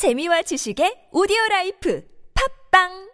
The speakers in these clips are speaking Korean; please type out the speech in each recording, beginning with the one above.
재미와 지식의 오디오 라이프. 팝빵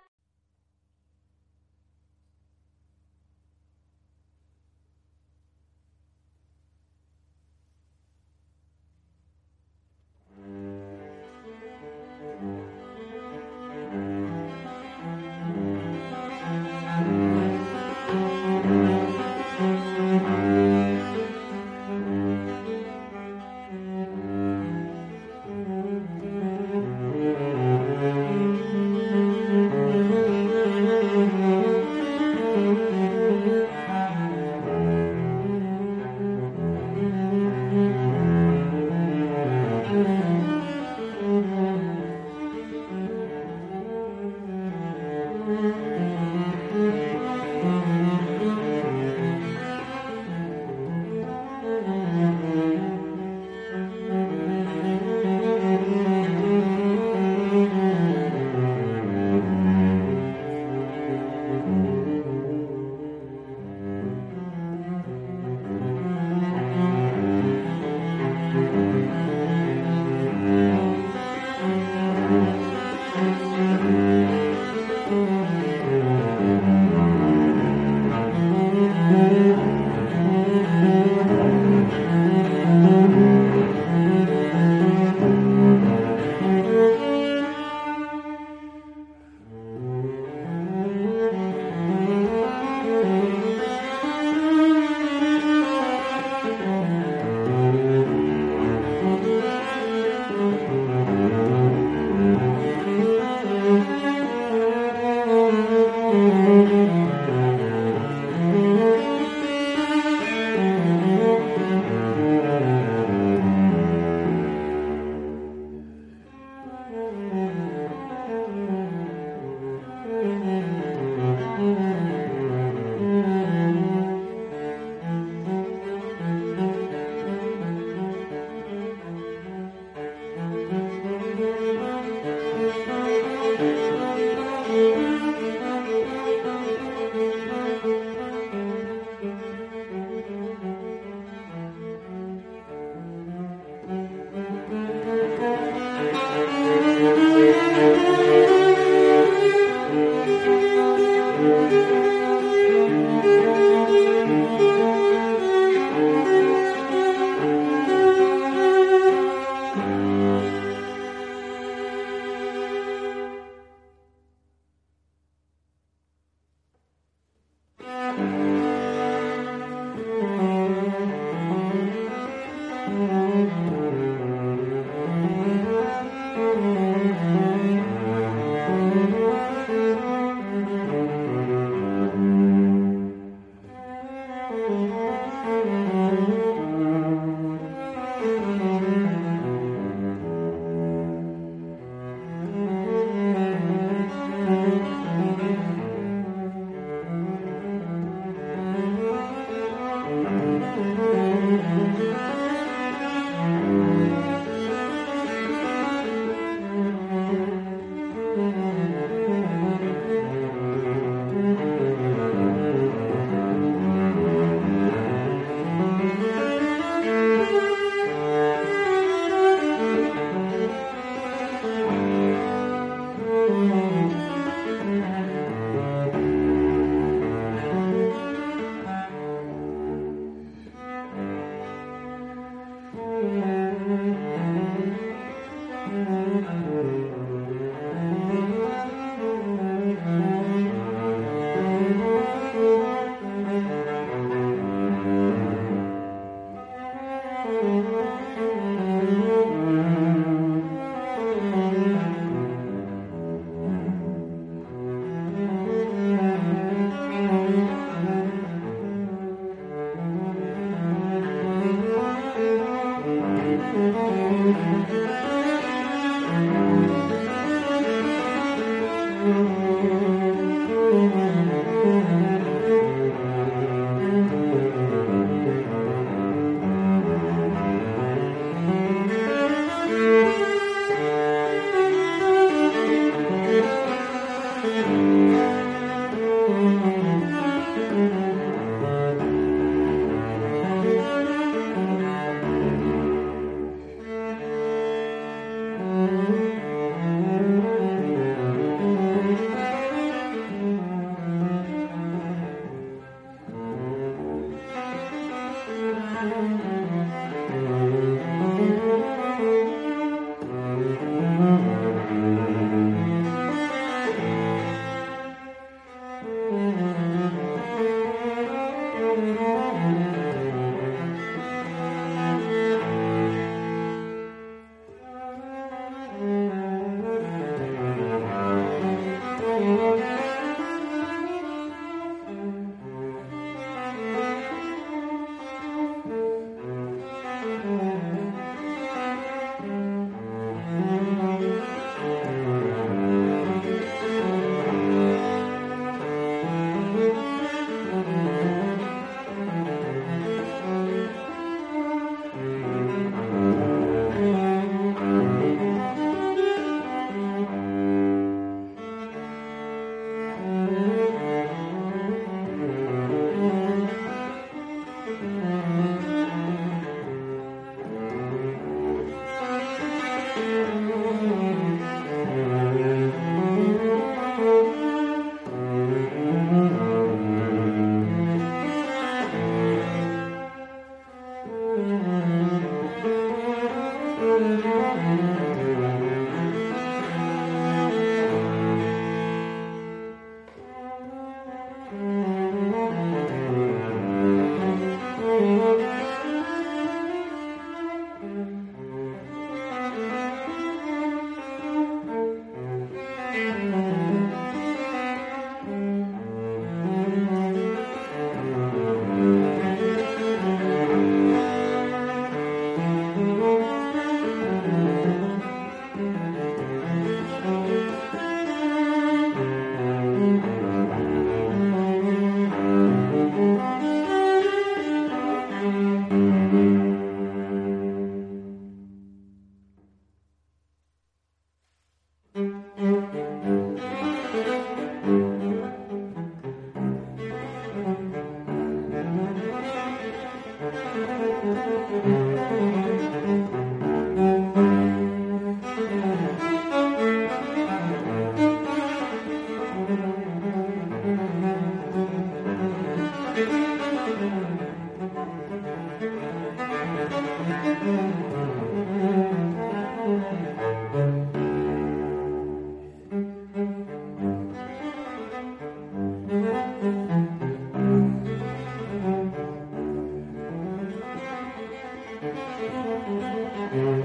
Mm-hmm.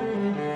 Música